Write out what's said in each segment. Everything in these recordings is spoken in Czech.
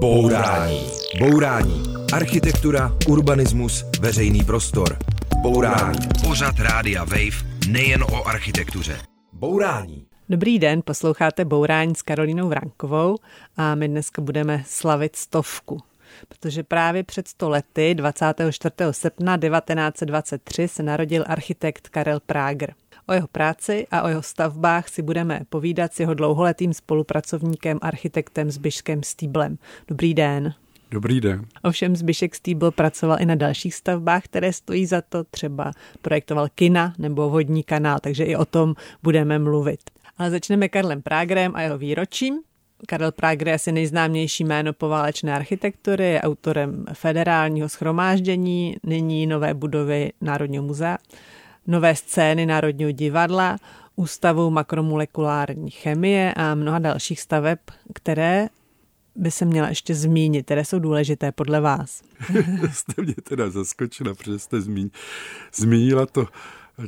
Bourání. Bourání. Architektura, urbanismus, veřejný prostor. Bourání. Pořad Rádia Wave nejen o architektuře. Bourání. Dobrý den, posloucháte Bourání s Karolínou Vrankovou a my dneska budeme slavit stovku. Protože právě před 100 lety, 24. srpna 1923, se narodil architekt Karel Prager. O jeho práci a o jeho stavbách si budeme povídat s jeho dlouholetým spolupracovníkem, architektem Zbyškem Stýblem. Dobrý den. Dobrý den. Ovšem Zbyšek Stýbl pracoval i na dalších stavbách, které stojí za to, třeba projektoval kina nebo vodní kanál, takže i o tom budeme mluvit. Ale začneme Karlem Prágrem a jeho výročím. Karel Prager je asi nejznámější jméno poválečné architektury, je autorem federálního schromáždění, nyní nové budovy Národního muzea nové scény Národního divadla, Ústavu makromolekulární chemie a mnoha dalších staveb, které by se měla ještě zmínit, které jsou důležité podle vás. jste mě teda zaskočila, protože jste zmín, zmínila to,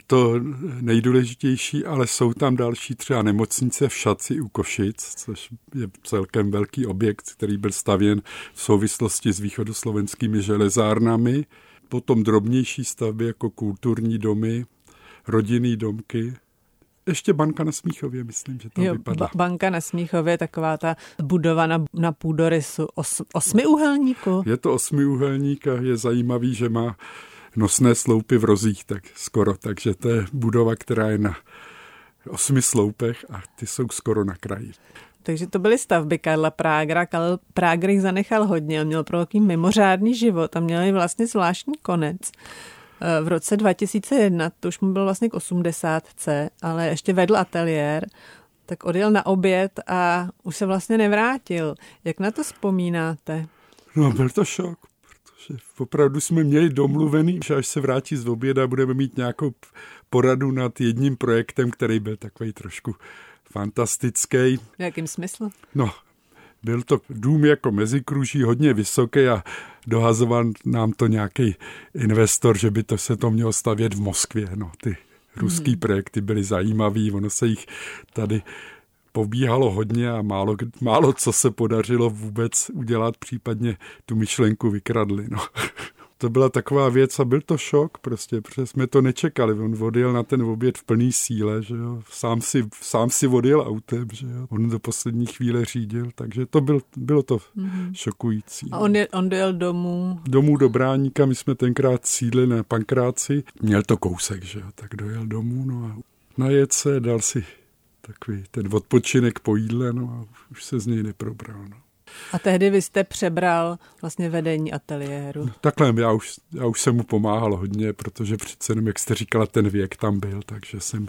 to nejdůležitější, ale jsou tam další třeba nemocnice v Šaci u Košic, což je celkem velký objekt, který byl stavěn v souvislosti s východoslovenskými železárnami potom drobnější stavby jako kulturní domy, rodinný domky, ještě banka na Smíchově, myslím, že to jo, vypadá. Ba- banka na Smíchově, taková ta budova na, na půdorysu os, osmiúhelníku. Je to osmiúhelník a je zajímavý, že má nosné sloupy v rozích, tak skoro, takže to je budova, která je na osmi sloupech a ty jsou skoro na kraji. Takže to byly stavby Karla Prágra. Karl Práger jich zanechal hodně, on měl pro takový mimořádný život a měl vlastně zvláštní konec. Eh, v roce 2001, to už mu byl vlastně k 80, ale ještě vedl ateliér, tak odjel na oběd a už se vlastně nevrátil. Jak na to vzpomínáte? No, byl to šok, protože opravdu jsme měli domluvený, že až se vrátí z oběda, budeme mít nějakou poradu nad jedním projektem, který byl takový trošku fantastický. V jakém smyslu? No, byl to dům jako mezikruží, hodně vysoký a dohazoval nám to nějaký investor, že by to se to mělo stavět v Moskvě. No, ty ruský hmm. projekty byly zajímavý, ono se jich tady pobíhalo hodně a málo, málo co se podařilo vůbec udělat, případně tu myšlenku vykradli. No. To byla taková věc a byl to šok prostě, protože jsme to nečekali. On odjel na ten oběd v plný síle, že jo. Sám si, sám si odjel autem, že jo. On do poslední chvíle řídil, takže to byl, bylo to mm-hmm. šokující. A on, je, on dojel domů? Domů do Bráníka, my jsme tenkrát sídli na Pankráci. Měl to kousek, že jo, tak dojel domů, no a najet se, dal si takový ten odpočinek po jídle, no a už se z něj neprobral, no. A tehdy vy jste přebral vlastně vedení ateliéru. No, takhle, já už, já už jsem mu pomáhal hodně, protože přece jenom, jak jste říkala, ten věk tam byl, takže jsem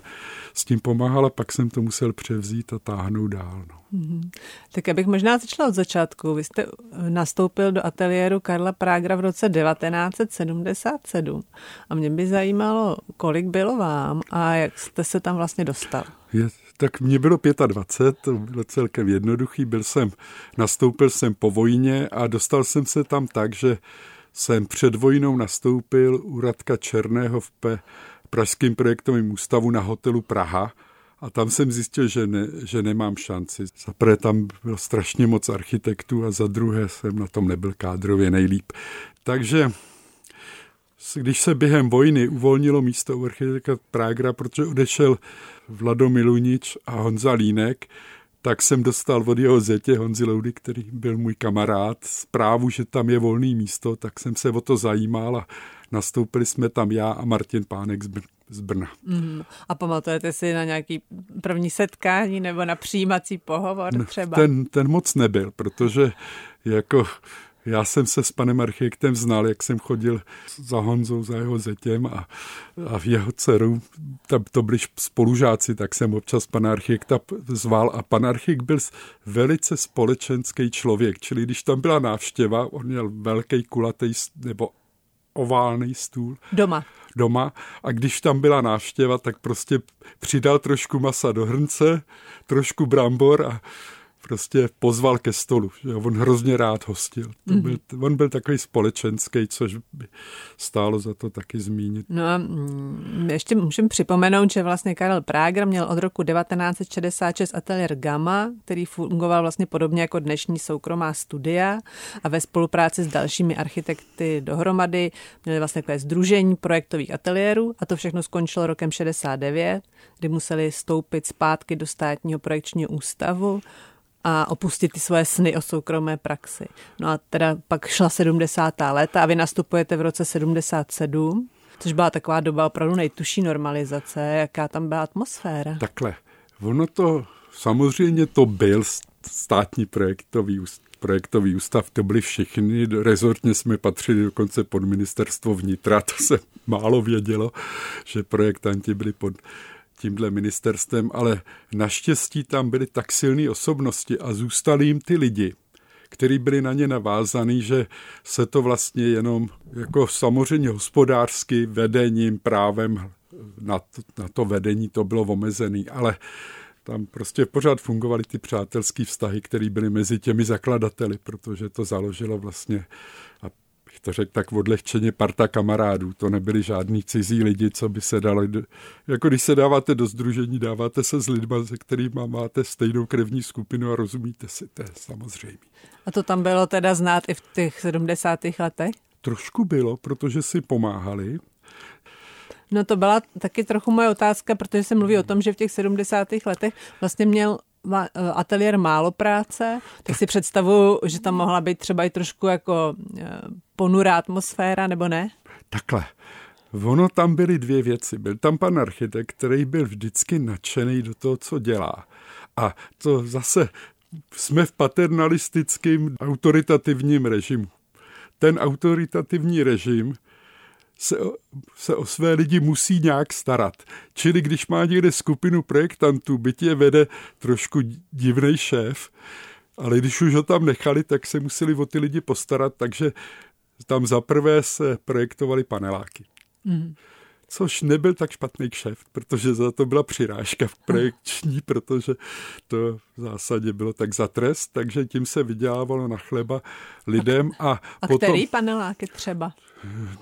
s tím pomáhal a pak jsem to musel převzít a táhnout dál. No. Mm-hmm. Tak abych možná začala od začátku. Vy jste nastoupil do ateliéru Karla Prágra v roce 1977 a mě by zajímalo, kolik bylo vám a jak jste se tam vlastně dostal. Je, tak mě bylo 25, to bylo celkem jednoduchý, byl jsem, nastoupil jsem po vojně a dostal jsem se tam tak, že jsem před vojnou nastoupil u Radka Černého v P, Pražském projektovém ústavu na hotelu Praha a tam jsem zjistil, že, ne, že nemám šanci. Za prvé tam bylo strašně moc architektů a za druhé jsem na tom nebyl kádrově nejlíp. Takže když se během vojny uvolnilo místo u architekta Prágra, protože odešel Vlado Milunič a Honza Línek, tak jsem dostal od jeho zetě Honzi Loudy, který byl můj kamarád, zprávu, že tam je volný místo, tak jsem se o to zajímal a nastoupili jsme tam já a Martin Pánek z, Br- z Brna. Mm. A pamatujete si na nějaký první setkání nebo na přijímací pohovor třeba? Ten, ten moc nebyl, protože jako já jsem se s panem architektem znal, jak jsem chodil za Honzou, za jeho zetěm a, a v jeho dceru, tam to byli spolužáci, tak jsem občas pana architekta zval a pan architekt byl velice společenský člověk, čili když tam byla návštěva, on měl velký kulatý nebo oválný stůl. Doma. Doma. A když tam byla návštěva, tak prostě přidal trošku masa do hrnce, trošku brambor a prostě pozval ke stolu. Že on hrozně rád hostil. To mm-hmm. byl, on byl takový společenský, což by stálo za to taky zmínit. No a mm, ještě můžeme připomenout, že vlastně Karel Prager měl od roku 1966 ateliér Gamma, který fungoval vlastně podobně jako dnešní soukromá studia a ve spolupráci s dalšími architekty dohromady měli vlastně takové združení projektových ateliérů a to všechno skončilo rokem 69, kdy museli stoupit zpátky do státního projekčního ústavu a opustit ty svoje sny o soukromé praxi. No a teda pak šla 70. léta a vy nastupujete v roce 77, což byla taková doba opravdu nejtuší normalizace. Jaká tam byla atmosféra? Takhle. Ono to, samozřejmě to byl státní projektový projektový ústav, to byli všichni, rezortně jsme patřili dokonce pod ministerstvo vnitra, to se málo vědělo, že projektanti byli pod tímhle ministerstvem, ale naštěstí tam byly tak silné osobnosti a zůstali jim ty lidi, který byli na ně navázaný, že se to vlastně jenom jako samozřejmě hospodářsky vedením, právem na to, na to vedení to bylo omezený, ale tam prostě pořád fungovaly ty přátelské vztahy, které byly mezi těmi zakladateli, protože to založilo vlastně, a bych to řekl tak odlehčeně, parta kamarádů. To nebyli žádní cizí lidi, co by se dalo, jako když se dáváte do združení, dáváte se s lidma, se kterými máte stejnou krevní skupinu a rozumíte si, to je samozřejmě. A to tam bylo teda znát i v těch 70. letech? Trošku bylo, protože si pomáhali, No to byla taky trochu moje otázka, protože se mluví o tom, že v těch 70. letech vlastně měl ateliér málo práce, tak si představuju, že tam mohla být třeba i trošku jako eh, ponurá atmosféra, nebo ne? Takhle. Ono tam byly dvě věci. Byl tam pan architekt, který byl vždycky nadšený do toho, co dělá. A to zase jsme v paternalistickém autoritativním režimu. Ten autoritativní režim se, se o své lidi musí nějak starat. Čili když má někde skupinu projektantů, byť je vede trošku divný šéf, ale když už ho tam nechali, tak se museli o ty lidi postarat, takže tam zaprvé se projektovali paneláky. Mm což nebyl tak špatný kšeft, protože za to byla přirážka v projekční, protože to v zásadě bylo tak za trest, takže tím se vydělávalo na chleba lidem. A, a potom, který paneláky třeba?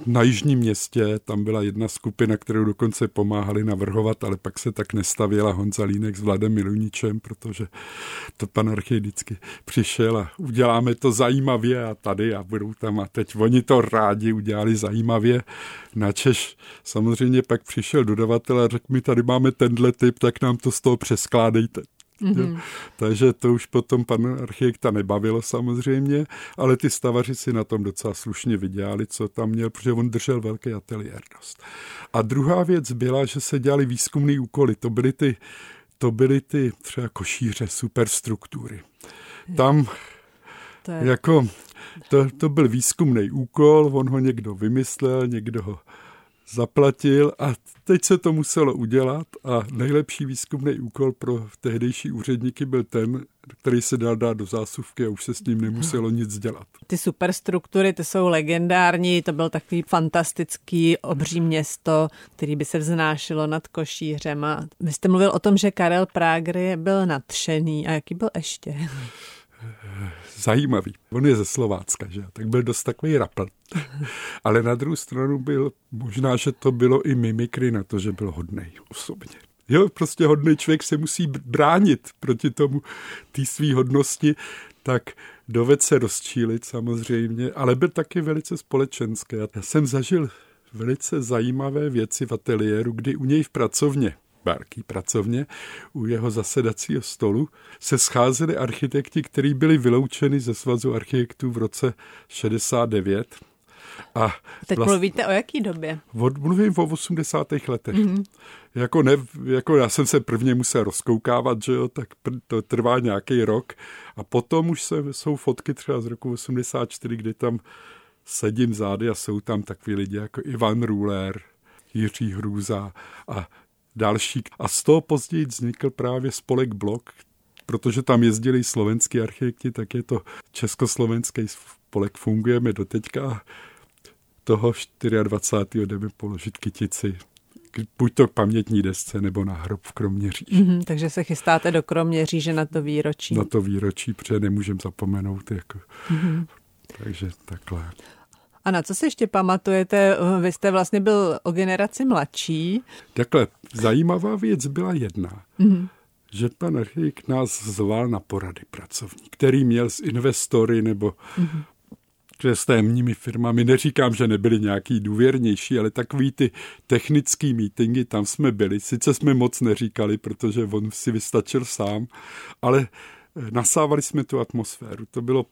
Na jižním městě tam byla jedna skupina, kterou dokonce pomáhali navrhovat, ale pak se tak nestavěla Honza Línek s Vladem Miluničem, protože to pan Archej vždycky přišel a uděláme to zajímavě a tady a budou tam a teď oni to rádi udělali zajímavě. Na Češ samozřejmě pak přišel dodavatel a řekl mi, tady máme tenhle typ, tak nám to z toho přeskládejte. Mm-hmm. Takže to už potom pan architekta nebavilo samozřejmě, ale ty stavaři si na tom docela slušně vydělali, co tam měl, protože on držel velký ateliér dost. A druhá věc byla, že se dělali výzkumné úkoly. To byly ty, to byly ty třeba košíře superstruktury. Tam to je... jako to, to byl výzkumný úkol, on ho někdo vymyslel, někdo ho zaplatil a teď se to muselo udělat a nejlepší výzkumný úkol pro tehdejší úředníky byl ten, který se dal dát do zásuvky a už se s ním nemuselo nic dělat. Ty superstruktury, ty jsou legendární, to byl takový fantastický obří město, který by se vznášelo nad košířem a vy jste mluvil o tom, že Karel Prágry byl nadšený a jaký byl ještě? zajímavý. On je ze Slovácka, že? tak byl dost takový rapl. Ale na druhou stranu byl, možná, že to bylo i mimikry na to, že byl hodnej osobně. Jo, prostě hodný člověk se musí bránit proti tomu té své hodnosti, tak doved se rozčílit samozřejmě, ale byl taky velice společenský. Já jsem zažil velice zajímavé věci v ateliéru, kdy u něj v pracovně Bárký pracovně, u jeho zasedacího stolu se scházeli architekti, kteří byli vyloučeni ze svazu architektů v roce 69. A Teď vlast... mluvíte o jaký době? Od, mluvím o 80. letech. Mm-hmm. Jako, ne, jako já jsem se prvně musel rozkoukávat, že jo, tak pr- to trvá nějaký rok. A potom už se, jsou fotky třeba z roku 84, kdy tam sedím zády a jsou tam takový lidi jako Ivan Ruler, Jiří Hrůza a další. A z toho později vznikl právě spolek Blok, protože tam jezdili slovenský architekti, tak je to československý spolek, fungujeme do teďka. Toho 24. jdeme položit kytici buď to k pamětní desce nebo na hrob v Kroměříži. Mm-hmm, takže se chystáte do Kroměříže na to výročí. Na to výročí, protože nemůžem zapomenout. Jako. Mm-hmm. Takže takhle. A na co si ještě pamatujete? Vy jste vlastně byl o generaci mladší. Takhle, zajímavá věc byla jedna. Mm-hmm. Že pan Archik nás zval na porady pracovní, který měl s investory nebo mm-hmm že s témními firmami, neříkám, že nebyli nějaký důvěrnější, ale takový ty technický meetingy, tam jsme byli. Sice jsme moc neříkali, protože on si vystačil sám, ale nasávali jsme tu atmosféru. To bylo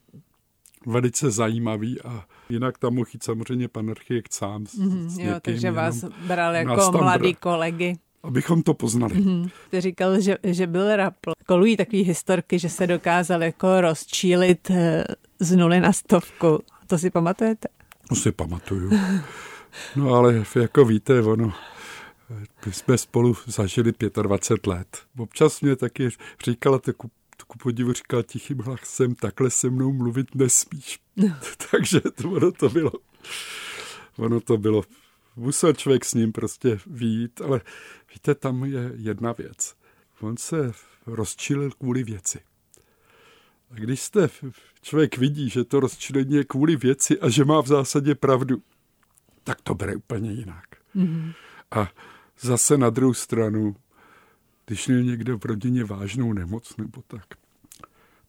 velice zajímavý a jinak tam mohl jít samozřejmě pan architekt sám. S, mm, s jo, takže vás bral jako mladý kolegy. Abychom to poznali. Mm, ty říkal, že, že byl rapl. Kolují takové historky, že se dokázal jako rozčílit eh, z nuly na stovku. To si pamatujete? To si pamatuju. No ale jako víte, ono, my jsme spolu zažili 25 let. Občas mě taky říkala, tak ku podivu říkal tichým hlasem, takhle se mnou mluvit nesmíš. No. Takže to, ono to bylo, ono to bylo, musel člověk s ním prostě výjít, ale víte, tam je jedna věc. On se rozčilil kvůli věci. A když jste, člověk vidí, že to rozčilení je kvůli věci a že má v zásadě pravdu, tak to bere úplně jinak. Mm-hmm. A zase na druhou stranu, když měl někdo v rodině vážnou nemoc nebo tak,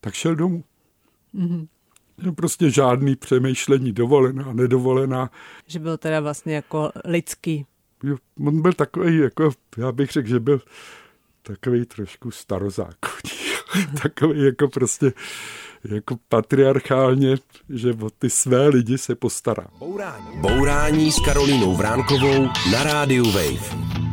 tak šel domů. Mm-hmm. Prostě žádný přemýšlení dovolená, nedovolená. Že byl teda vlastně jako lidský. Jo, on byl takový, jako, já bych řekl, že byl takový trošku starozákonní. takový jako prostě jako patriarchálně, že o ty své lidi se postará. Bourání. Bourání s Karolínou Vránkovou na rádiu Wave.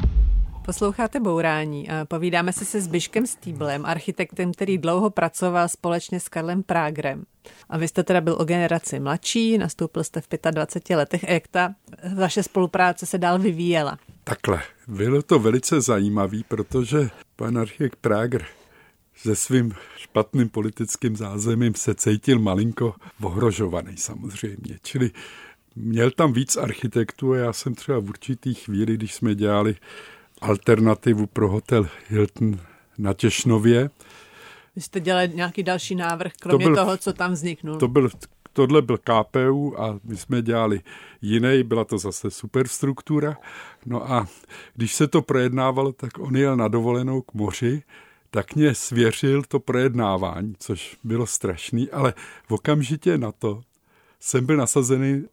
Posloucháte Bourání povídáme se se Zbyškem Stýblem, architektem, který dlouho pracoval společně s Karlem Prágrem. A vy jste teda byl o generaci mladší, nastoupil jste v 25 letech. Jak ta vaše spolupráce se dál vyvíjela? Takhle, bylo to velice zajímavý, protože pan architekt Prágr se svým špatným politickým zázemím se cítil malinko ohrožovaný samozřejmě. Čili měl tam víc architektů a já jsem třeba v určitý chvíli, když jsme dělali alternativu pro hotel Hilton na Těšnově. Vy jste dělali nějaký další návrh, kromě to byl, toho, co tam vzniknul? To byl, tohle byl KPU a my jsme dělali jiný, byla to zase superstruktura. No a když se to projednávalo, tak on jel na dovolenou k moři, tak mě svěřil to projednávání, což bylo strašný, ale v okamžitě na to jsem byl nasazený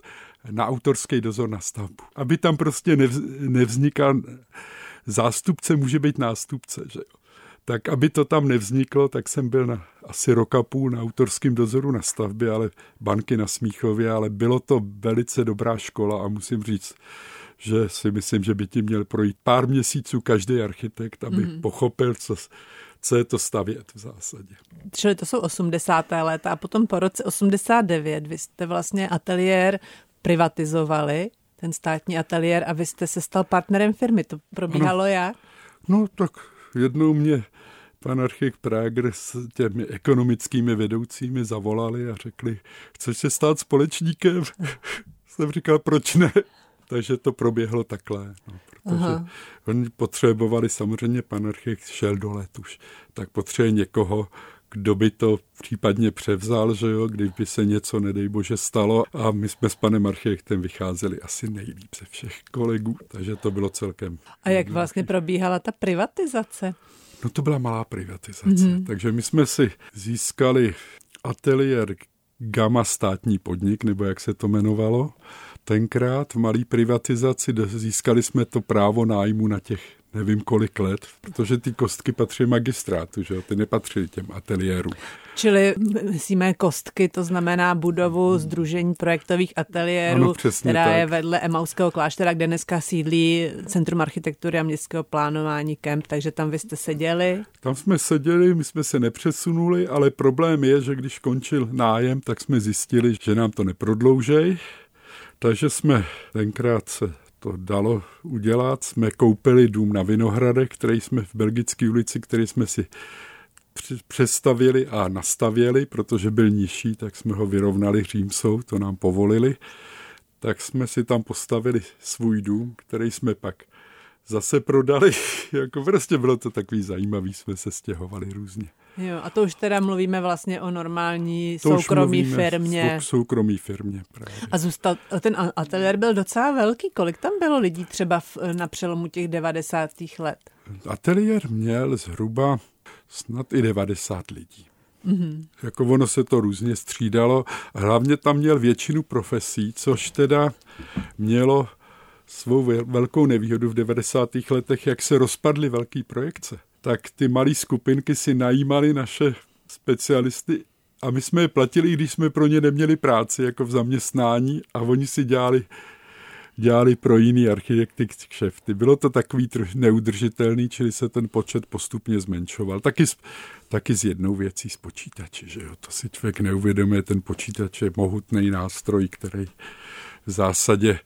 na autorský dozor na stavbu. Aby tam prostě nevz, nevznikal zástupce může být nástupce, že jo. Tak aby to tam nevzniklo, tak jsem byl na asi roka půl na autorském dozoru na stavbě, ale banky na Smíchově, ale bylo to velice dobrá škola a musím říct, že si myslím, že by tím měl projít pár měsíců každý architekt, aby mm. pochopil, co, co je to stavět v zásadě. Čili to jsou 80. léta a potom po roce 89 vy jste vlastně ateliér privatizovali ten státní ateliér a vy jste se stal partnerem firmy. To probíhalo ano. jak? No tak jednou mě pan architekt Prager s těmi ekonomickými vedoucími zavolali a řekli, chceš se stát společníkem? Jsem říkal, proč ne? Takže to proběhlo takhle. No, protože Aha. oni potřebovali, samozřejmě pan architekt šel do let už, tak potřebuje někoho, kdo by to případně převzal, že jo, kdyby se něco, nedej bože, stalo. A my jsme s panem architektem vycházeli asi nejlíp ze všech kolegů, takže to bylo celkem... A jak vlastně probíhala ta privatizace? No to byla malá privatizace, mm-hmm. takže my jsme si získali ateliér Gama státní podnik, nebo jak se to jmenovalo, tenkrát v malé privatizaci získali jsme to právo nájmu na těch nevím kolik let, protože ty kostky patří magistrátu, že jo? ty nepatří těm ateliérům. Čili myslíme kostky, to znamená budovu Združení projektových ateliérů, ano, která tak. je vedle Emauského kláštera, kde dneska sídlí Centrum architektury a městského plánování KEMP, takže tam vy jste seděli? Tam jsme seděli, my jsme se nepřesunuli, ale problém je, že když končil nájem, tak jsme zjistili, že nám to neprodloužej, takže jsme tenkrát se to dalo udělat. Jsme koupili dům na Vinohradech, který jsme v Belgické ulici, který jsme si přestavili a nastavěli, protože byl nižší, tak jsme ho vyrovnali římsou, to nám povolili. Tak jsme si tam postavili svůj dům, který jsme pak zase prodali. jako prostě bylo to takový zajímavý, jsme se stěhovali různě. Jo, a to už teda mluvíme vlastně o normální to soukromí firmě. O soukromí firmě právě. A zůstal, ten ateliér byl docela velký. Kolik tam bylo lidí třeba v, na přelomu těch 90. let? Ateliér měl zhruba snad i 90 lidí. Mm-hmm. Jako ono se to různě střídalo. Hlavně tam měl většinu profesí, což teda mělo svou velkou nevýhodu v 90. letech, jak se rozpadly velké projekce. Tak ty malé skupinky si najímali naše specialisty a my jsme je platili, když jsme pro ně neměli práci jako v zaměstnání a oni si dělali dělali pro jiný architekty kšefty. Bylo to takový neudržitelný, čili se ten počet postupně zmenšoval. Taky, taky s jednou věcí z počítače, že jo? To si člověk neuvědomuje, ten počítač je mohutný nástroj, který v zásadě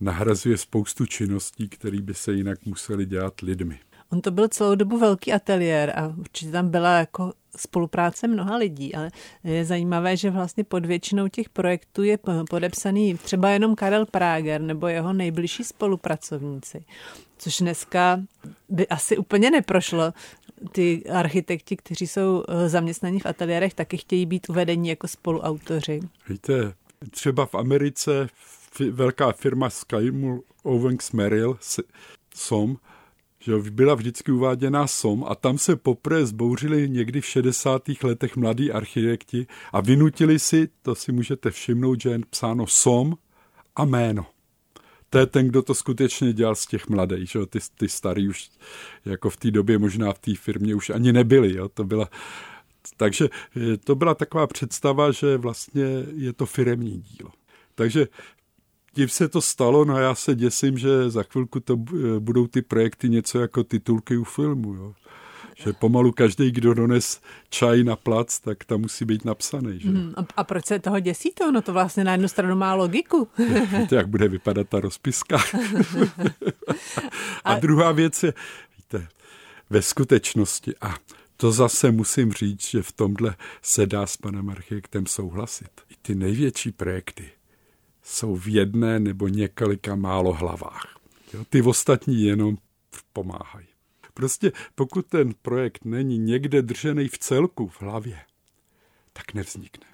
nahrazuje spoustu činností, které by se jinak museli dělat lidmi. On to byl celou dobu velký ateliér a určitě tam byla jako spolupráce mnoha lidí, ale je zajímavé, že vlastně pod většinou těch projektů je podepsaný třeba jenom Karel Prager nebo jeho nejbližší spolupracovníci, což dneska by asi úplně neprošlo. Ty architekti, kteří jsou eh, zaměstnaní v ateliérech, taky chtějí být uvedení jako spoluautoři. Víte, třeba v Americe velká firma Skymul Owens Merrill, SOM, že byla vždycky uváděná SOM a tam se poprvé zbouřili někdy v 60. letech mladí architekti a vynutili si, to si můžete všimnout, že je psáno SOM a jméno. To je ten, kdo to skutečně dělal z těch mladých, že ty, ty starý už jako v té době možná v té firmě už ani nebyli, jo? to byla takže eh, to byla taková představa, že vlastně je to firemní dílo. Takže tím se to stalo, no já se děsím, že za chvilku to budou ty projekty něco jako titulky u filmu, jo. Že pomalu každý, kdo dones čaj na plac, tak tam musí být napsaný. Že? Hmm, a proč se toho děsíte? Ono to vlastně na jednu stranu má logiku. Víte, jak bude vypadat ta rozpiska. a druhá věc je, víte, ve skutečnosti, a to zase musím říct, že v tomhle se dá s panem architektem souhlasit. I ty největší projekty, jsou v jedné nebo několika málo hlavách. Jo, ty ostatní jenom pomáhají. Prostě pokud ten projekt není někde držený v celku v hlavě, tak nevznikne.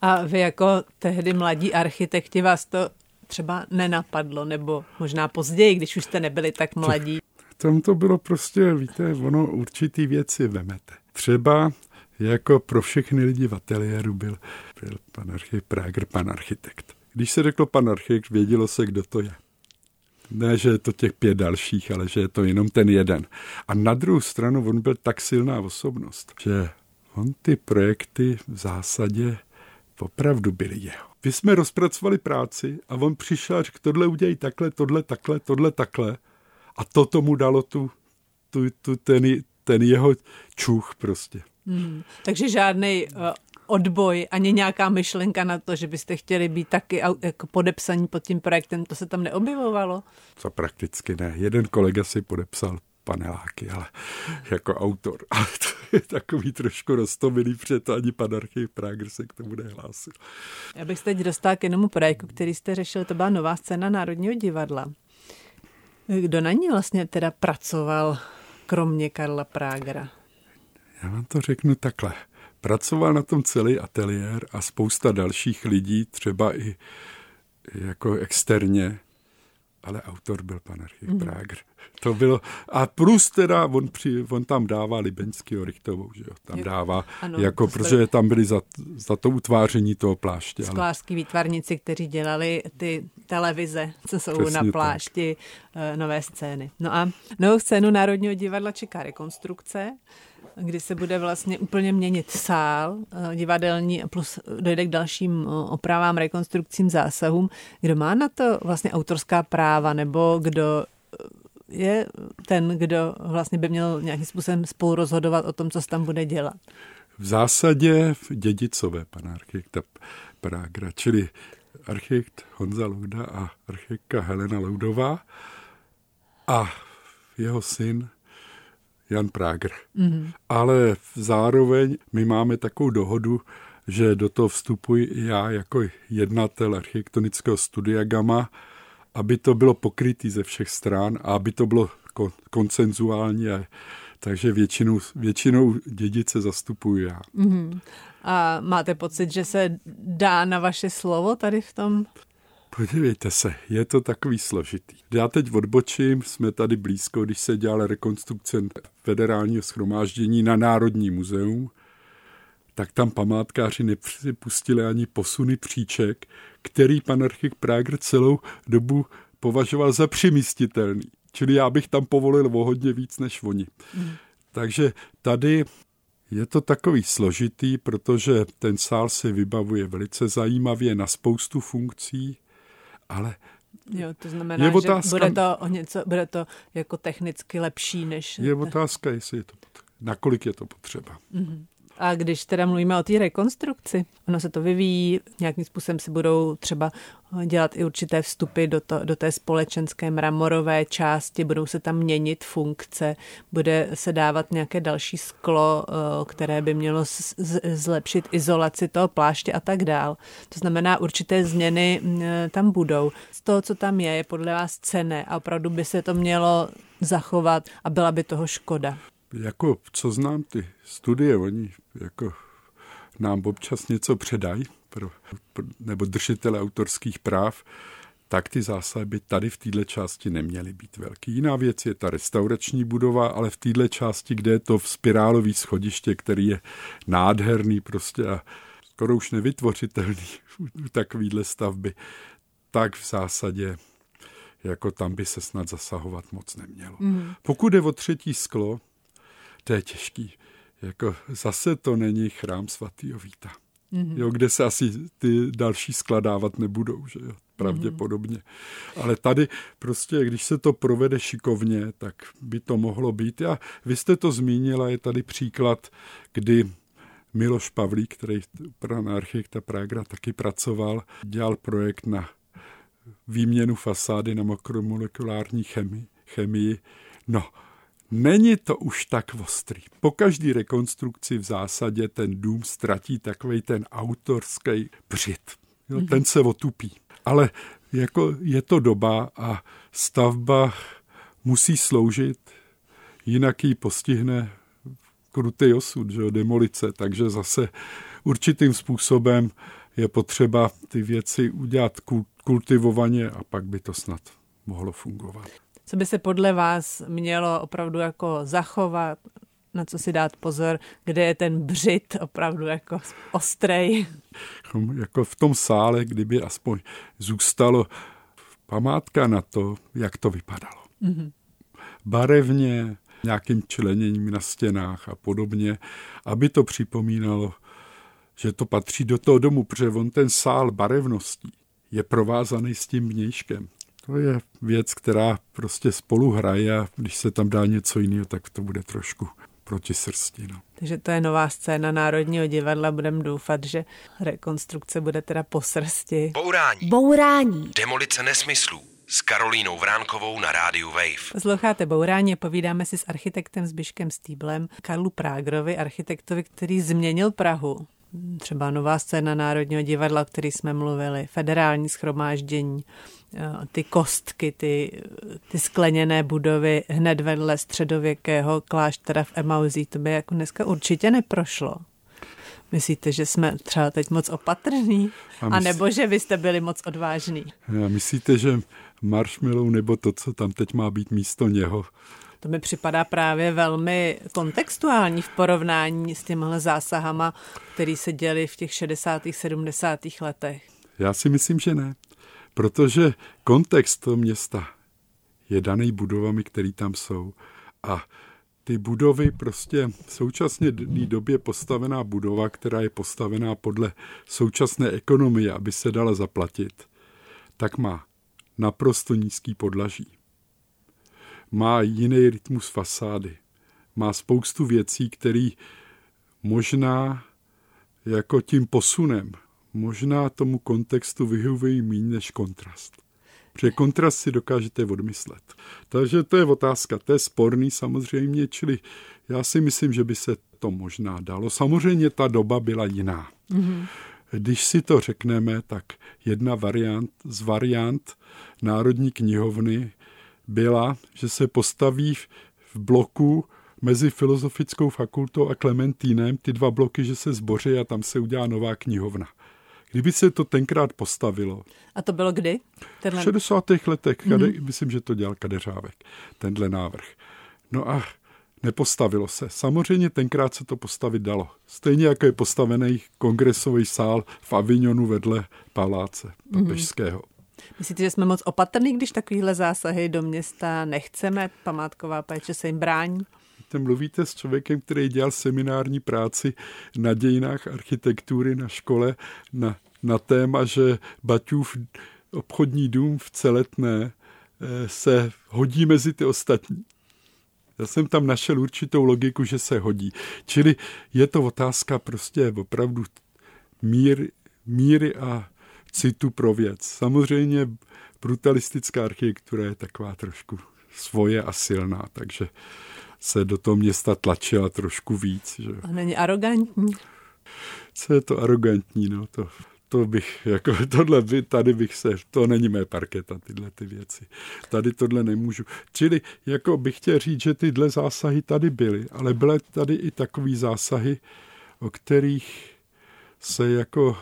A vy jako tehdy mladí architekti vás to třeba nenapadlo, nebo možná později, když už jste nebyli tak mladí? Tam to bylo prostě, víte, ono určitý věci vemete. Třeba jako pro všechny lidi v ateliéru byl, byl pan architekt, Prager, pan architekt. Když se řeklo pan architekt, vědělo se, kdo to je. Ne, že je to těch pět dalších, ale že je to jenom ten jeden. A na druhou stranu on byl tak silná osobnost, že on ty projekty v zásadě opravdu byly jeho. My jsme rozpracovali práci a on přišel a řekl, tohle udělej takhle, tohle takhle, tohle takhle. A to tomu dalo tu, tu, tu ten, ten jeho čuch prostě. Hmm. Takže žádný uh, odboj, ani nějaká myšlenka na to, že byste chtěli být taky jako podepsaní pod tím projektem, to se tam neobjevovalo? Co prakticky ne. Jeden kolega si podepsal paneláky, ale jako autor. Ale to je takový trošku roztomilý, protože to ani pan Archiv Prager se k tomu nehlásil. Já bych se teď dostal k jednomu projektu, který jste řešil, to byla nová scéna Národního divadla. Kdo na ní vlastně teda pracoval, kromě Karla Prágera? Já vám to řeknu takhle. Pracoval na tom celý ateliér a spousta dalších lidí, třeba i jako externě, ale autor byl pan Archiv mm. Prager. To bylo, a plus teda, on, při, on tam dává Libeňského Richtovou, že jo, tam dává, ano, jako, protože tam byli za, za to utváření toho pláště. Sklářský ale... výtvarníci, kteří dělali ty televize, co jsou Přesně na plášti, tak. Eh, nové scény. No a novou scénu Národního divadla čeká rekonstrukce kdy se bude vlastně úplně měnit sál eh, divadelní a plus dojde k dalším eh, opravám, rekonstrukcím, zásahům. Kdo má na to vlastně autorská práva nebo kdo eh, je ten, kdo vlastně by měl nějakým způsobem spolu rozhodovat o tom, co se tam bude dělat? V zásadě dědicové pana architekta Prágra, čili architekt Honza Louda a architektka Helena Loudová a jeho syn Jan Prager. Mm-hmm. Ale zároveň my máme takovou dohodu, že do toho vstupuji já jako jednatel architektonického studia Gama aby to bylo pokrytý ze všech stran a aby to bylo koncenzuální. Takže většinou, většinou dědice zastupuju já. Mm-hmm. A máte pocit, že se dá na vaše slovo tady v tom? Podívejte se, je to takový složitý. Já teď odbočím, jsme tady blízko, když se dělala rekonstrukce federálního schromáždění na Národní muzeum, tak tam památkáři nepřipustili ani posuny příček, který pan archik Prager celou dobu považoval za přimístitelný. Čili já bych tam povolil o hodně víc než oni. Mm. Takže tady je to takový složitý, protože ten sál se vybavuje velice zajímavě na spoustu funkcí, ale Jo, to znamená, je otázka, že bude to, o něco, bude to jako technicky lepší než... Je otázka, jestli je to, nakolik je to potřeba. Mm-hmm. A když teda mluvíme o té rekonstrukci, ono se to vyvíjí, nějakým způsobem si budou třeba dělat i určité vstupy do, to, do té společenské mramorové části, budou se tam měnit funkce, bude se dávat nějaké další sklo, eh, které by mělo zlepšit izolaci toho pláště a tak dál. To znamená, určité změny eh, tam budou. Z toho, co tam je, je podle vás cené a opravdu by se to mělo zachovat a byla by toho škoda jako co znám ty studie, oni jako nám občas něco předají, pro, pro, nebo držitele autorských práv, tak ty zásahy by tady v této části neměly být velký. Jiná věc je ta restaurační budova, ale v této části, kde je to v spirálový schodiště, který je nádherný prostě a skoro už nevytvořitelný u takovýhle stavby, tak v zásadě jako tam by se snad zasahovat moc nemělo. Mm. Pokud je o třetí sklo, to je těžký. Jako zase to není chrám svatého Víta. Mm-hmm. Jo, kde se asi ty další skladávat nebudou, že jo, pravděpodobně. Mm-hmm. Ale tady prostě, když se to provede šikovně, tak by to mohlo být. A vy jste to zmínila, je tady příklad, kdy Miloš Pavlík, který na architekta Pragra taky pracoval, dělal projekt na výměnu fasády na makromolekulární chemii. chemii. No, Není to už tak ostrý. Po každé rekonstrukci v zásadě ten dům ztratí takový ten autorský břit. Jo, ten se otupí. Ale jako je to doba a stavba musí sloužit, jinak ji postihne krutý osud, že jo, demolice, takže zase určitým způsobem je potřeba ty věci udělat kultivovaně a pak by to snad mohlo fungovat co by se podle vás mělo opravdu jako zachovat, na co si dát pozor, kde je ten břit opravdu jako ostrej. Jako v tom sále, kdyby aspoň zůstalo památka na to, jak to vypadalo. Mm-hmm. Barevně, nějakým členěním na stěnách a podobně, aby to připomínalo, že to patří do toho domu, protože on ten sál barevností je provázaný s tím vnějškem. To je věc, která prostě spolu hraje a když se tam dá něco jiného, tak to bude trošku proti srsti. No. Takže to je nová scéna Národního divadla. Budeme doufat, že rekonstrukce bude teda po srsti. Bourání. Bourání. Demolice nesmyslů s Karolínou Vránkovou na rádiu Wave. Posloucháte Bourání povídáme si s architektem Zbyškem Stýblem, Karlu Prágrovi, architektovi, který změnil Prahu. Třeba nová scéna Národního divadla, o který jsme mluvili, federální schromáždění, ty kostky, ty, ty skleněné budovy hned vedle středověkého kláštera v Emauzí, to by jako dneska určitě neprošlo. Myslíte, že jsme třeba teď moc opatrní? A, mysl... a nebo že vy jste byli moc odvážní? A myslíte, že marshmallow nebo to, co tam teď má být místo něho, to mi připadá právě velmi kontextuální v porovnání s těmihle zásahama, které se děly v těch 60. 70. letech. Já si myslím, že ne protože kontext toho města je daný budovami, které tam jsou. A ty budovy prostě v současné době postavená budova, která je postavená podle současné ekonomie, aby se dala zaplatit, tak má naprosto nízký podlaží. Má jiný rytmus fasády. Má spoustu věcí, které možná jako tím posunem možná tomu kontextu vyhovují méně než kontrast. Protože kontrast si dokážete odmyslet. Takže to je otázka, to je sporný samozřejmě, čili já si myslím, že by se to možná dalo. Samozřejmě ta doba byla jiná. Mm-hmm. Když si to řekneme, tak jedna variant z variant Národní knihovny byla, že se postaví v bloku mezi Filozofickou fakultou a Klementínem ty dva bloky, že se zboří a tam se udělá nová knihovna. Kdyby se to tenkrát postavilo. A to bylo kdy? Tenhle... V 60. letech, kade, mm-hmm. myslím, že to dělal Kadeřávek, tenhle návrh. No a nepostavilo se. Samozřejmě tenkrát se to postavit dalo. Stejně jako je postavený kongresový sál v Avignonu vedle paláce mhm. papežského. Mm-hmm. Myslíte, že jsme moc opatrní, když takovýhle zásahy do města nechceme? Památková péče se jim brání? Víte, mluvíte s člověkem, který dělal seminární práci na dějinách architektury na škole na, na téma, že Baťův obchodní dům v Celetné eh, se hodí mezi ty ostatní. Já jsem tam našel určitou logiku, že se hodí. Čili je to otázka prostě opravdu mír, míry a citu pro věc. Samozřejmě brutalistická architektura je taková trošku svoje a silná, takže se do toho města tlačila trošku víc. Že? A není arrogantní? Co je to arrogantní, no to, to bych, jako tohle by, tady bych se, to není mé parketa, tyhle ty věci. Tady tohle nemůžu. Čili jako bych chtěl říct, že tyhle zásahy tady byly, ale byly tady i takový zásahy, o kterých se jako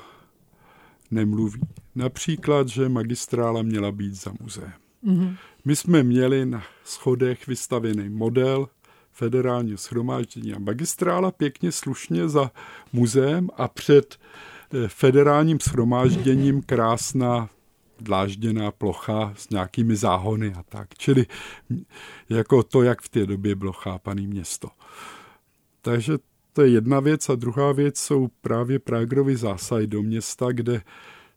nemluví. Například, že magistrála měla být za muzeem. Mm-hmm. My jsme měli na schodech vystavený model federálního schromáždění a magistrála pěkně slušně za muzeem a před eh, federálním schromážděním krásná dlážděná plocha s nějakými záhony a tak. Čili jako to, jak v té době bylo chápané město. Takže to je jedna věc a druhá věc jsou právě Prágrovy zásahy do města, kde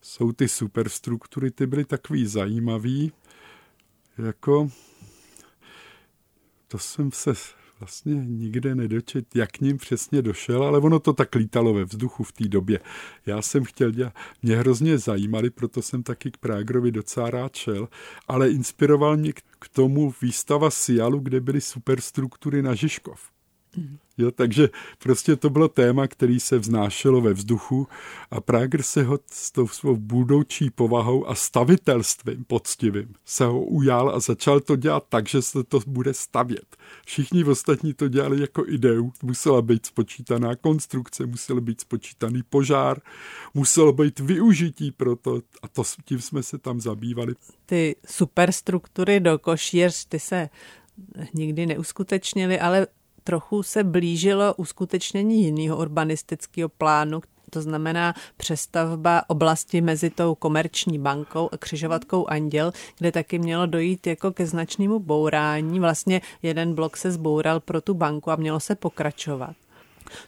jsou ty superstruktury, ty byly takový zajímavý, jako to jsem se vlastně nikde nedočet, jak k ním přesně došel, ale ono to tak lítalo ve vzduchu v té době. Já jsem chtěl dělat, mě hrozně zajímali, proto jsem taky k Prágrovi docela rád šel, ale inspiroval mě k tomu výstava Sialu, kde byly superstruktury na Žižkov. Jo, takže prostě to bylo téma, který se vznášelo ve vzduchu a Prager se ho s tou svou budoucí povahou a stavitelstvím poctivým se ho ujal a začal to dělat tak, že se to bude stavět. Všichni ostatní to dělali jako ideu, musela být spočítaná konstrukce, musel být spočítaný požár, muselo být využití pro to a to, tím jsme se tam zabývali. Ty superstruktury do košíř, ty se nikdy neuskutečnily, ale trochu se blížilo uskutečnění jiného urbanistického plánu, to znamená přestavba oblasti mezi tou komerční bankou a křižovatkou Anděl, kde taky mělo dojít jako ke značnému bourání. Vlastně jeden blok se zboural pro tu banku a mělo se pokračovat.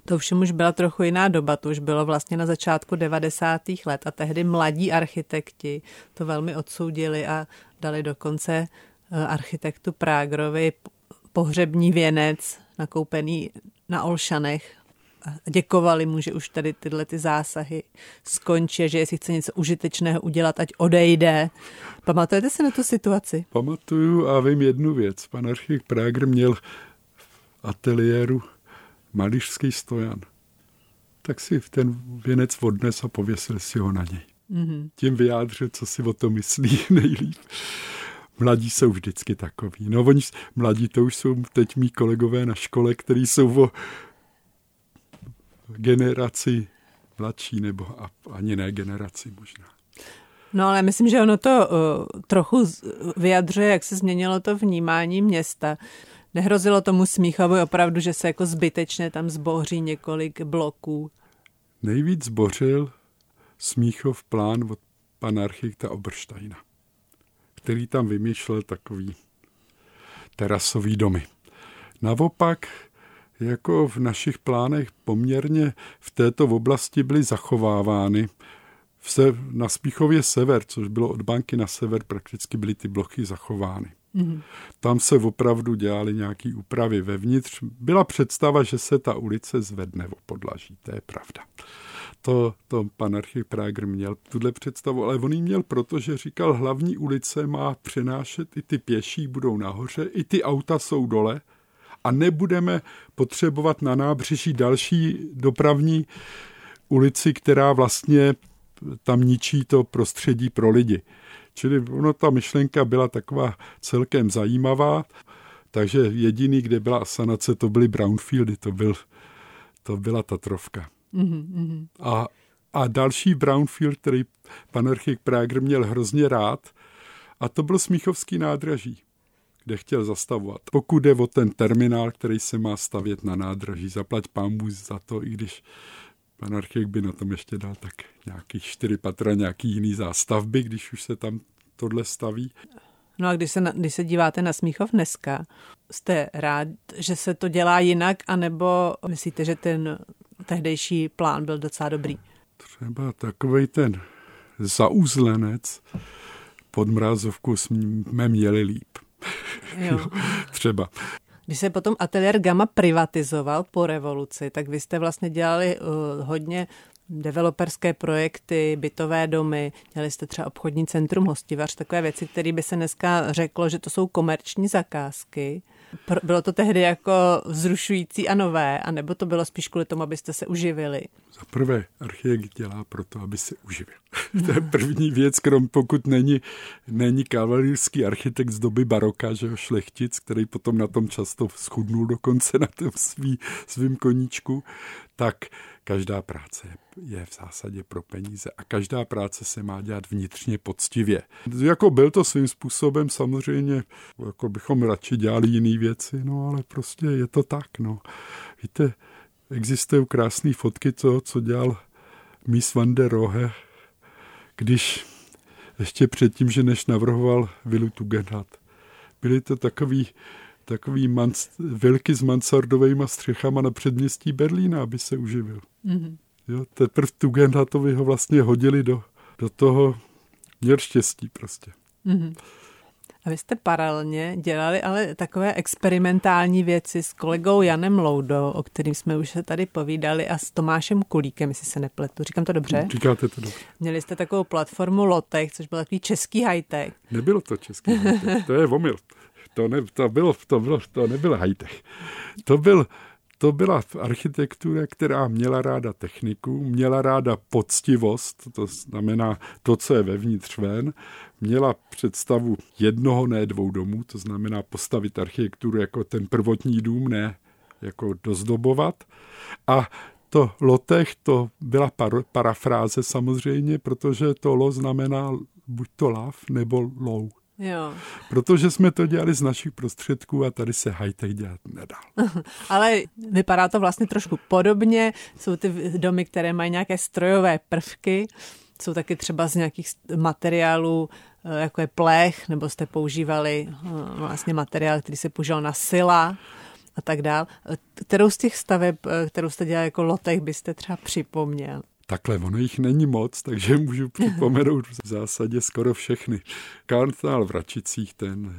To všem už byla trochu jiná doba, to už bylo vlastně na začátku 90. let a tehdy mladí architekti to velmi odsoudili a dali dokonce eh, architektu Prágrovi pohřební věnec nakoupený na Olšanech a děkovali mu, že už tady tyhle ty zásahy skončí, že jestli chce něco užitečného udělat, ať odejde. Pamatujete si na tu situaci? Pamatuju a vím jednu věc. Pan architekt Prager měl v ateliéru malířský stojan. Tak si ten věnec odnes a pověsil si ho na něj. Mm-hmm. Tím vyjádřil, co si o to myslí nejlíp. Mladí jsou vždycky takový. No oni, mladí to už jsou teď mý kolegové na škole, kteří jsou o generaci mladší, nebo ani ne generaci možná. No ale myslím, že ono to uh, trochu vyjadřuje, jak se změnilo to vnímání města. Nehrozilo tomu Smíchovi opravdu, že se jako zbytečně tam zboří několik bloků? Nejvíc zbořil Smíchov plán od pana architekta Obersteina který tam vymýšlel takový terasový domy. Naopak, jako v našich plánech poměrně v této oblasti byly zachovávány. V se, na Spíchově sever, což bylo od banky na sever, prakticky byly ty blochy zachovány. Mm-hmm. Tam se opravdu dělaly nějaké úpravy vevnitř. Byla představa, že se ta ulice zvedne o podlaží, to je pravda. To, to pan archiv Prager měl tuhle představu, ale on ji měl proto, že říkal, hlavní ulice má přenášet, i ty pěší budou nahoře, i ty auta jsou dole a nebudeme potřebovat na nábřeží další dopravní ulici, která vlastně tam ničí to prostředí pro lidi. Čili ono, ta myšlenka byla taková celkem zajímavá, takže jediný, kde byla asanace, to byly brownfieldy, to, byl, to byla ta trovka. Mm-hmm. A, a další brownfield, který pan architekt Prager měl hrozně rád, a to byl Smíchovský nádraží, kde chtěl zastavovat. Pokud jde o ten terminál, který se má stavět na nádraží, zaplať pámu za to, i když pan architekt by na tom ještě dal tak nějakých čtyři patra, nějaký jiný zástavby, když už se tam tohle staví. No a když se, na, když se díváte na Smíchov dneska, jste rád, že se to dělá jinak, anebo myslíte, že ten tehdejší plán byl docela dobrý? Třeba takový ten zauzlenec pod mrázovku jsme měli líp. Jo. Třeba. Když se potom ateliér Gama privatizoval po revoluci, tak vy jste vlastně dělali uh, hodně developerské projekty, bytové domy, dělali jste třeba obchodní centrum, hostivař, takové věci, které by se dneska řeklo, že to jsou komerční zakázky. Bylo to tehdy jako vzrušující a nové, anebo to bylo spíš kvůli tomu, abyste se uživili? Za prvé, architekt dělá proto, aby se uživil. to je první věc, krom pokud není, není kavalírský architekt z doby baroka, že jo, šlechtic, který potom na tom často schudnul dokonce na tom svý, svým koníčku, tak každá práce je v zásadě pro peníze a každá práce se má dělat vnitřně poctivě. Jako byl to svým způsobem samozřejmě, jako bychom radši dělali jiné věci, no ale prostě je to tak, no. Víte, existují krásné fotky toho, co dělal Miss van der Rohe, když ještě předtím, že než navrhoval Vilu Tugendhat. Byly to takový takový mans, velký s mansardovými střechama na předměstí Berlína, aby se uživil. Mm-hmm. Jo, teprve Tugendhatovi ho vlastně hodili do, do toho, měl štěstí prostě. Mm-hmm. A vy jste paralelně dělali ale takové experimentální věci s kolegou Janem Loudou, o kterým jsme už se tady povídali, a s Tomášem Kulíkem, jestli se nepletu. Říkám to dobře? Říkáte to dobře. Měli jste takovou platformu Lotech, což byl takový český high-tech. Nebylo to český high-tech, to je omyl. To, ne, to, bylo, to, bylo, to nebyl high-tech. To, byl, to byla architektura, která měla ráda techniku, měla ráda poctivost, to znamená to, co je vevnitř ven, měla představu jednoho, ne dvou domů, to znamená postavit architekturu jako ten prvotní dům, ne jako dozdobovat. A to lotech, to byla par, parafráze samozřejmě, protože to lo znamená buď to lav nebo low. Jo. Protože jsme to dělali z našich prostředků a tady se high-tech dělat nedal. Ale vypadá to vlastně trošku podobně. Jsou ty domy, které mají nějaké strojové prvky, jsou taky třeba z nějakých materiálů, eh, jako je plech, nebo jste používali eh, vlastně materiál, který se používal na sila a tak dál. Kterou z těch staveb, eh, kterou jste dělali jako lotech, byste třeba připomněl? Takhle, ono jich není moc, takže můžu připomenout v zásadě skoro všechny. Karnál v Račicích, ten,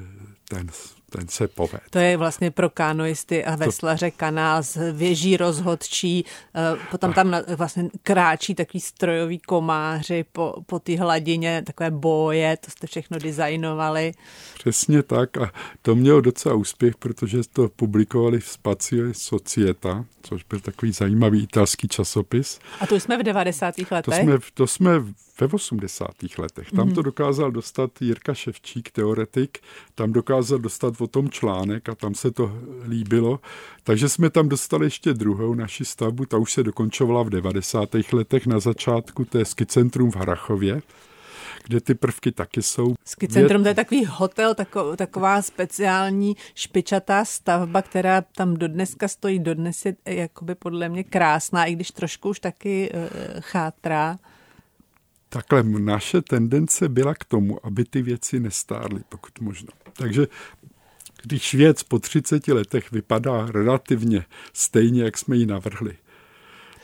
ten ten se povede. To je vlastně pro kanoisty a veslaře kanál z věží rozhodčí, eh, potom tam vlastně kráčí takový strojový komáři po, po té hladině, takové boje, to jste všechno designovali. Přesně tak a to mělo docela úspěch, protože to publikovali v Spazio Societa, což byl takový zajímavý italský časopis. A to jsme v 90. letech? To jsme, to jsme ve 80. letech. Tam to dokázal dostat Jirka Ševčík, teoretik, tam dokázal dostat o tom článek a tam se to líbilo. Takže jsme tam dostali ještě druhou naši stavbu, ta už se dokončovala v 90. letech na začátku, to je Skicentrum v Harachově kde ty prvky taky jsou. Skicentrum to je takový hotel, tako, taková speciální špičatá stavba, která tam dodneska stojí, dodnes je jakoby podle mě krásná, i když trošku už taky uh, chátrá. Takhle naše tendence byla k tomu, aby ty věci nestárly, pokud možno. Takže když věc po 30 letech vypadá relativně stejně, jak jsme ji navrhli,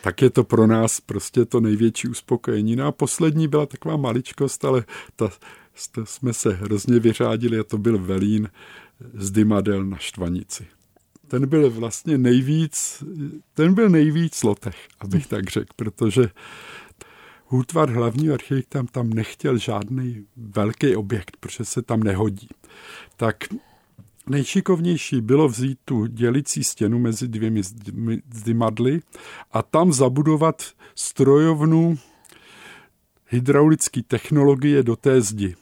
tak je to pro nás prostě to největší uspokojení. No a poslední byla taková maličkost, ale ta, ta jsme se hrozně vyřádili a to byl velín z Dymadel na Štvanici. Ten byl vlastně nejvíc, ten byl nejvíc lotech, abych tak řekl, protože útvar hlavního architekta tam nechtěl žádný velký objekt, protože se tam nehodí. Tak nejšikovnější bylo vzít tu dělicí stěnu mezi dvěmi zdymadly a tam zabudovat strojovnu hydraulické technologie do té zdi.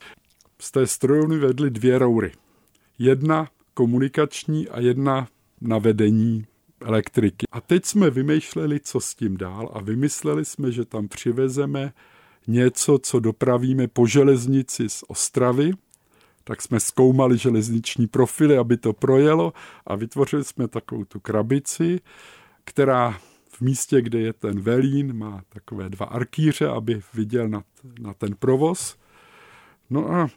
Z té strojovny vedly dvě roury. Jedna komunikační a jedna na vedení elektriky. A teď jsme vymýšleli, co s tím dál a vymysleli jsme, že tam přivezeme něco, co dopravíme po železnici z Ostravy, tak jsme zkoumali železniční profily, aby to projelo a vytvořili jsme takovou tu krabici, která v místě, kde je ten velín, má takové dva arkýře, aby viděl na, na ten provoz. No a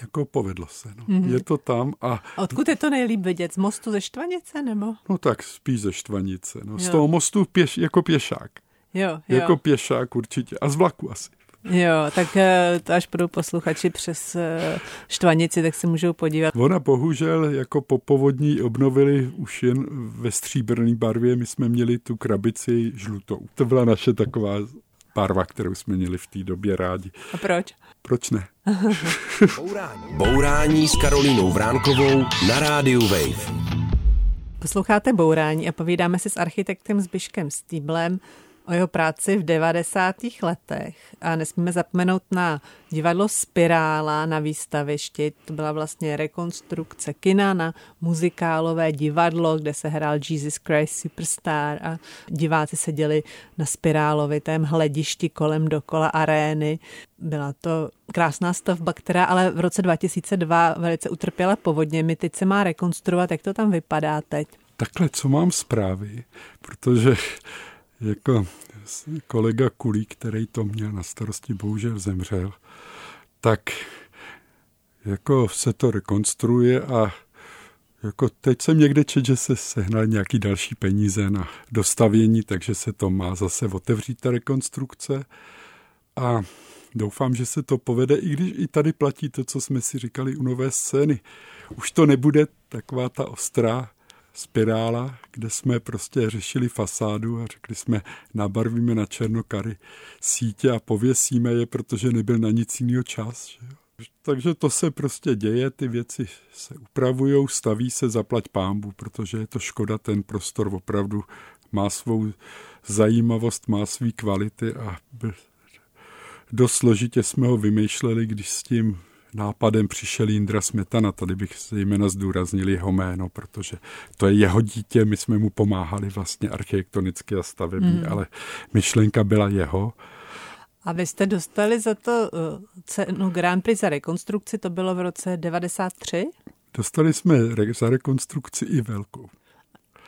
jako povedlo se. No. Mm-hmm. Je to tam. A, Odkud je to nejlíp vidět? Z mostu ze Štvanice nebo? No tak spíš ze Štvanice. No. Z toho mostu pěš, jako pěšák. Jo, jo. Jako pěšák určitě. A z vlaku asi. Jo, tak eh, to až budou posluchači přes eh, Štvanici, tak se můžou podívat. Ona bohužel jako po povodní obnovili už jen ve stříbrné barvě. My jsme měli tu krabici žlutou. To byla naše taková barva, kterou jsme měli v té době rádi. A proč? Proč ne? Bourání. Bourání s Karolínou Vránkovou na rádiu Wave. Posloucháte Bourání a povídáme si s architektem Zbyškem Stýblem o jeho práci v 90. letech a nesmíme zapomenout na divadlo Spirála na výstavišti. To byla vlastně rekonstrukce kina na muzikálové divadlo, kde se hrál Jesus Christ Superstar a diváci seděli na spirálovitém hledišti kolem dokola arény. Byla to krásná stavba, která ale v roce 2002 velice utrpěla povodněmi. Teď se má rekonstruovat. Jak to tam vypadá teď? Takhle, co mám zprávy, protože jako kolega Kulí, který to měl na starosti, bohužel zemřel, tak jako se to rekonstruuje a jako teď jsem někde čet, že se sehnal nějaký další peníze na dostavění, takže se to má zase otevřít ta rekonstrukce a doufám, že se to povede, i když i tady platí to, co jsme si říkali u nové scény. Už to nebude taková ta ostrá spirála, kde jsme prostě řešili fasádu a řekli jsme, nabarvíme na černokary sítě a pověsíme je, protože nebyl na nic jiného čas. Že jo? Takže to se prostě děje, ty věci se upravují, staví se zaplať pámbu, protože je to škoda, ten prostor opravdu má svou zajímavost, má svý kvality a dost složitě jsme ho vymýšleli, když s tím nápadem přišel Jindra Smetana. Tady bych zejména zdůraznil jeho jméno, protože to je jeho dítě, my jsme mu pomáhali vlastně architektonicky a stavební, mm. ale myšlenka byla jeho. A vy jste dostali za to uh, cenu Grand Prix za rekonstrukci, to bylo v roce 93? Dostali jsme za rekonstrukci i velkou.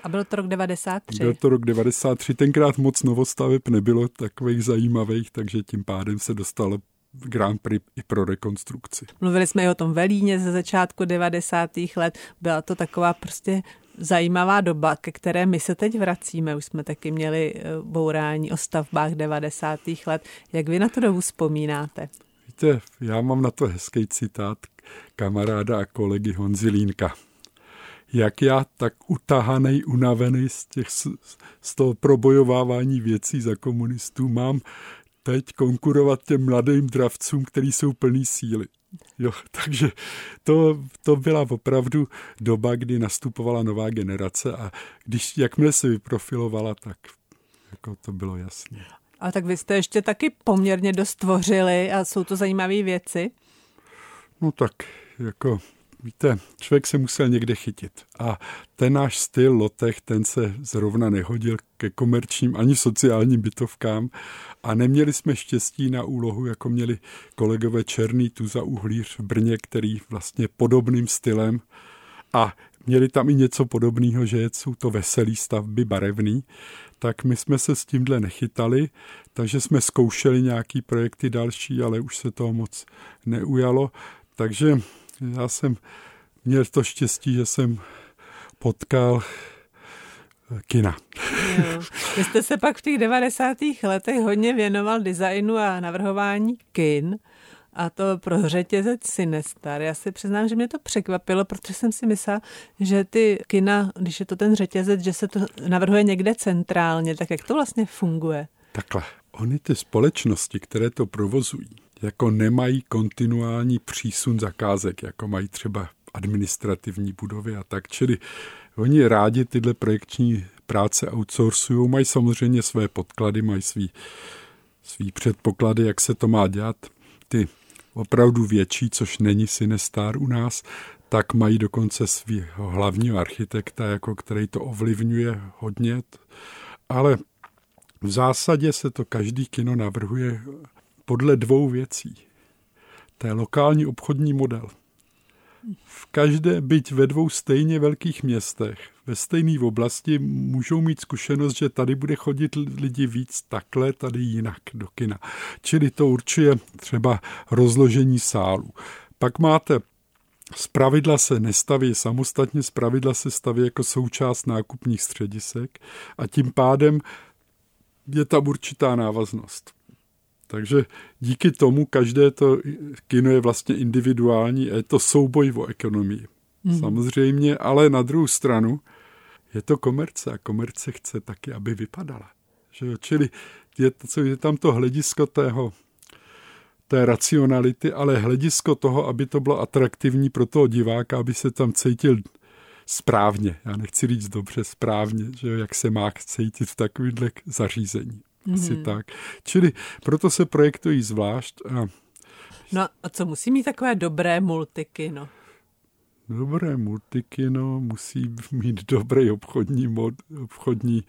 A bylo to rok 93? Byl to rok 93, tenkrát moc novostaveb nebylo takových zajímavých, takže tím pádem se dostalo Grand Prix i pro rekonstrukci. Mluvili jsme i o tom Velíně ze začátku 90. let. Byla to taková prostě zajímavá doba, ke které my se teď vracíme. Už jsme taky měli eh, bourání o stavbách 90. let. Jak vy na to dobu vzpomínáte? Víte, já mám na to hezký citát kamaráda a kolegy Honzi Línka. Jak já, tak utahaný, unavený z, těch, z toho probojovávání věcí za komunistů mám teď konkurovat těm mladým dravcům, který jsou plný síly. Jo, takže to, to byla opravdu doba, kdy nastupovala nová generace a když jakmile se vyprofilovala, tak jako to bylo jasné. A tak vy jste ještě taky poměrně dost tvořili a jsou to zajímavé věci? No tak jako Víte, člověk se musel někde chytit. A ten náš styl Lotech, ten se zrovna nehodil ke komerčním ani sociálním bytovkám a neměli jsme štěstí na úlohu, jako měli kolegové Černý Tuza Uhlíř v Brně, který vlastně podobným stylem a měli tam i něco podobného, že jsou to veselý stavby, barevný, tak my jsme se s tímhle nechytali, takže jsme zkoušeli nějaký projekty další, ale už se toho moc neujalo. Takže já jsem měl to štěstí, že jsem potkal kina. Jo. Vy jste se pak v těch 90. letech hodně věnoval designu a navrhování kin. A to pro řetězec Sinestar. Já si přiznám, že mě to překvapilo, protože jsem si myslela, že ty kina, když je to ten řetězec, že se to navrhuje někde centrálně, tak jak to vlastně funguje? Takhle. Ony ty společnosti, které to provozují, jako nemají kontinuální přísun zakázek, jako mají třeba administrativní budovy a tak. Čili oni rádi tyhle projekční práce outsourcují, mají samozřejmě své podklady, mají svý, svý předpoklady, jak se to má dělat. Ty opravdu větší, což není Sinestar u nás, tak mají dokonce svého hlavního architekta, jako který to ovlivňuje hodně. Ale v zásadě se to každý kino navrhuje podle dvou věcí. To je lokální obchodní model. V každé, byť ve dvou stejně velkých městech, ve stejné oblasti můžou mít zkušenost, že tady bude chodit lidi víc takhle, tady jinak do kina. Čili to určuje třeba rozložení sálu. Pak máte z pravidla se nestaví samostatně, z pravidla se staví jako součást nákupních středisek a tím pádem je tam určitá návaznost. Takže díky tomu každé to kino je vlastně individuální a je to souboj o ekonomii. Mm. Samozřejmě, ale na druhou stranu je to komerce a komerce chce taky, aby vypadala. Že jo? Čili je, to, je tam to hledisko tého, té racionality, ale hledisko toho, aby to bylo atraktivní pro toho diváka, aby se tam cítil správně. Já nechci říct dobře, správně, že jo, jak se má cítit v takovýchhle zařízení. Asi mm-hmm. tak. Čili proto se projektují zvlášť. A... No a co musí mít takové dobré multikino? Dobré multikino musí mít dobrý obchodní, mod, obchodní,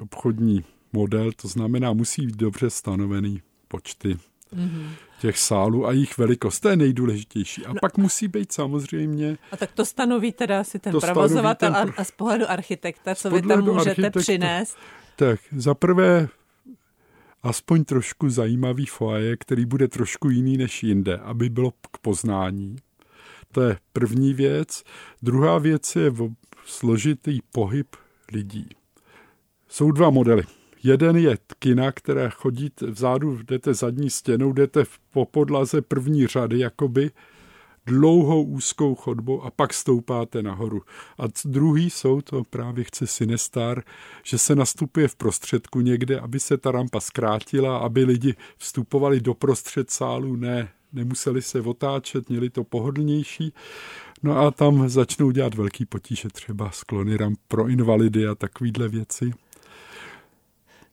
obchodní model, to znamená, musí být dobře stanovený počty mm-hmm. těch sálů a jejich velikost. To je nejdůležitější. A no. pak musí být samozřejmě... A tak to stanoví teda si ten provozovatel ten, a, a z pohledu architekta, co vy tam můžete přinést? Tak za prvé aspoň trošku zajímavý foaje, který bude trošku jiný než jinde, aby bylo k poznání. To je první věc. Druhá věc je složitý pohyb lidí. Jsou dva modely. Jeden je kina, které chodíte vzadu, jdete zadní stěnou, jdete po podlaze první řady, jakoby, dlouhou úzkou chodbou a pak stoupáte nahoru. A druhý jsou, to právě chce Sinestar, že se nastupuje v prostředku někde, aby se ta rampa zkrátila, aby lidi vstupovali do prostřed sálu, ne, nemuseli se otáčet, měli to pohodlnější. No a tam začnou dělat velký potíže, třeba sklony ramp pro invalidy a takovýhle věci.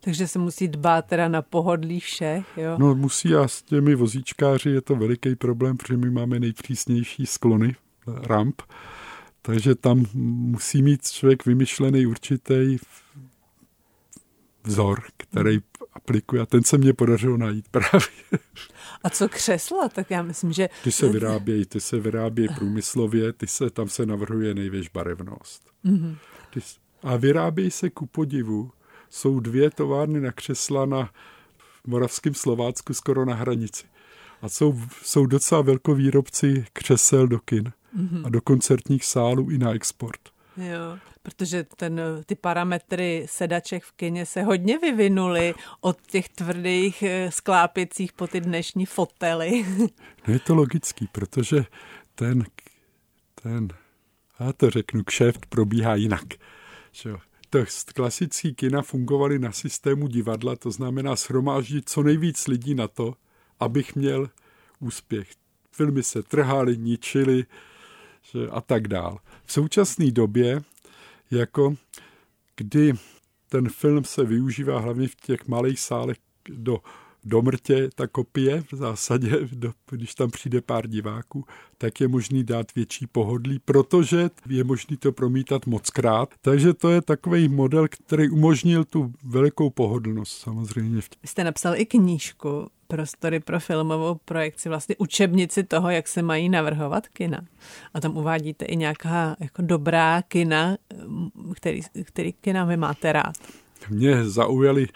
Takže se musí dbát teda na pohodlí všech, jo? No musí a s těmi vozíčkáři je to veliký problém, protože my máme nejpřísnější sklony ramp, takže tam musí mít člověk vymyšlený určitý vzor, který aplikuje a ten se mě podařilo najít právě. A co křesla? Tak já myslím, že... Ty se vyrábějí, ty se vyrábějí průmyslově, ty se, tam se navrhuje největší barevnost. Mm-hmm. a vyrábějí se ku podivu jsou dvě továrny na křesla na Moravském Slovácku skoro na hranici. A jsou, jsou docela velkovýrobci křesel do kin mm-hmm. a do koncertních sálů i na export. Jo, protože ten, ty parametry sedaček v kině se hodně vyvinuly od těch tvrdých eh, sklápěcích po ty dnešní fotely. No je to logický, protože ten, ten, já to řeknu, kšeft probíhá jinak. Že jo? To klasický kina fungovaly na systému divadla, to znamená shromáždit co nejvíc lidí na to, abych měl úspěch. Filmy se trhaly, ničily a tak dál. V současné době, jako kdy ten film se využívá hlavně v těch malých sálech do do mrtě ta kopie v zásadě, do, když tam přijde pár diváků, tak je možný dát větší pohodlí, protože je možný to promítat moc krát. Takže to je takový model, který umožnil tu velikou pohodlnost samozřejmě. Vy jste napsal i knížku Prostory pro filmovou projekci, vlastně učebnici toho, jak se mají navrhovat kina. A tam uvádíte i nějaká jako dobrá kina, který, který kina vy máte rád. Mě zaujaly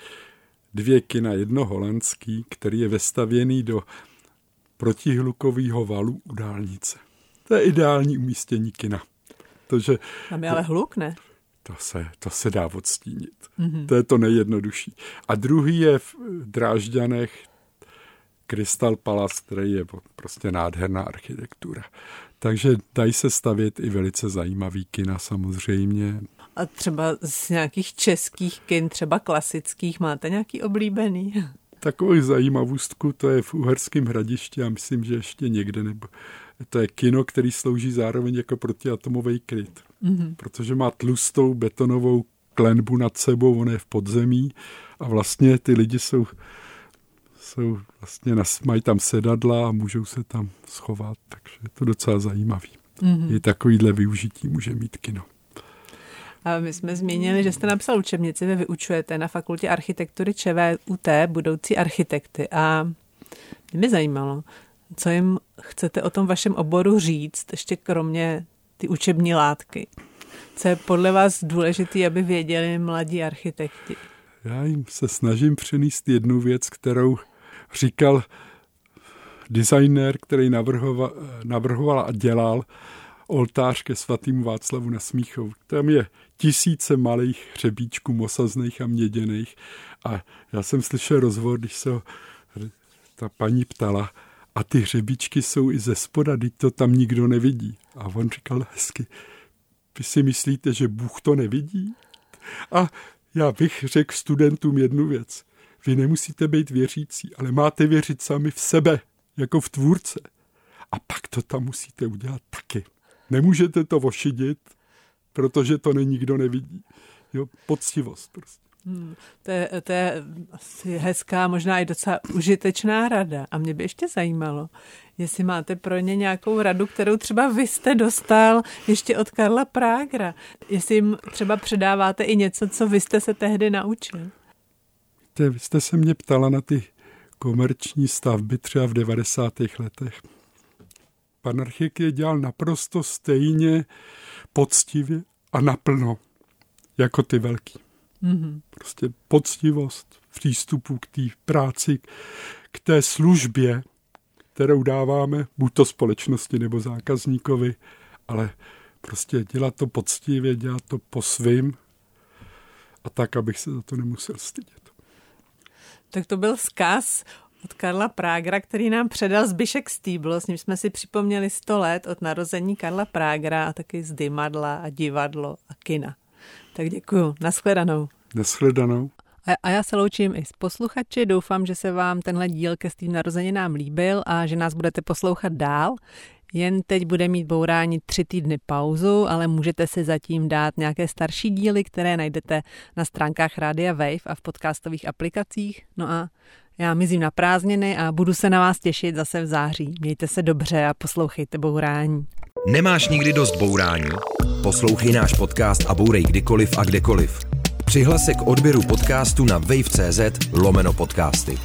dvě kina, jedno holandský, který je vestavěný do protihlukového valu u dálnice. To je ideální umístění kina. Tože, Tam je ale hluk, ne? To se, to se dá odstínit. Mm-hmm. To je to nejjednodušší. A druhý je v Drážďanech Crystal Palace, který je prostě nádherná architektura. Takže dají se stavět i velice zajímavý kina samozřejmě. A třeba z nějakých českých kin, třeba klasických, máte nějaký oblíbený? Takovou zajímavostku, to je v Uherském hradišti a myslím, že ještě někde, nebo To je kino, který slouží zároveň jako protiatomový kryt, mm-hmm. protože má tlustou betonovou klenbu nad sebou, on je v podzemí a vlastně ty lidi jsou, jsou vlastně, mají tam sedadla a můžou se tam schovat, takže je to docela zajímavý. Mm-hmm. Je takovýhle využití může mít kino. A my jsme zmínili, že jste napsal učebnici, vy vyučujete na fakultě architektury ČVUT budoucí architekty a mě zajímalo, co jim chcete o tom vašem oboru říct, ještě kromě ty učební látky. Co je podle vás důležité, aby věděli mladí architekti? Já jim se snažím přenést jednu věc, kterou říkal designér, který navrhoval, navrhoval a dělal oltář ke svatým Václavu na Smíchov. Tam je tisíce malých hřebíčků mosazných a měděných a já jsem slyšel rozhovor, když se ta paní ptala, a ty hřebíčky jsou i ze spoda, teď to tam nikdo nevidí. A on říkal hezky, vy si myslíte, že Bůh to nevidí? A já bych řekl studentům jednu věc. Vy nemusíte být věřící, ale máte věřit sami v sebe, jako v tvůrce. A pak to tam musíte udělat taky. Nemůžete to ošidit, protože to nikdo nevidí. Jo, poctivost prostě. Hmm, to, je, to je asi hezká, možná i docela užitečná rada. A mě by ještě zajímalo, jestli máte pro ně nějakou radu, kterou třeba vy jste dostal ještě od Karla Prágra. Jestli jim třeba předáváte i něco, co vy jste se tehdy naučil. Víte, vy jste se mě ptala na ty komerční stavby třeba v 90. letech. Pan Archik je dělal naprosto stejně poctivě a naplno, jako ty velký. Mm-hmm. Prostě poctivost v přístupu k té práci, k té službě, kterou dáváme buď to společnosti nebo zákazníkovi, ale prostě dělat to poctivě, dělat to po svým a tak, abych se za to nemusel stydět. Tak to byl vzkaz od Karla Prágra, který nám předal Zbyšek Stýbl, s ním jsme si připomněli 100 let od narození Karla Prágra a taky z dymadla a divadlo a kina. Tak děkuju. Naschledanou. Naschledanou. A, a já se loučím i s posluchači. Doufám, že se vám tenhle díl ke svým narozeninám líbil a že nás budete poslouchat dál. Jen teď bude mít bourání tři týdny pauzu, ale můžete si zatím dát nějaké starší díly, které najdete na stránkách Rádia Wave a v podcastových aplikacích. No a já mizím na prázdniny a budu se na vás těšit zase v září. Mějte se dobře a poslouchejte bourání. Nemáš nikdy dost bourání? Poslouchej náš podcast a bourej kdykoliv a kdekoliv. Přihlas se k odběru podcastu na wave.cz lomeno podcasty.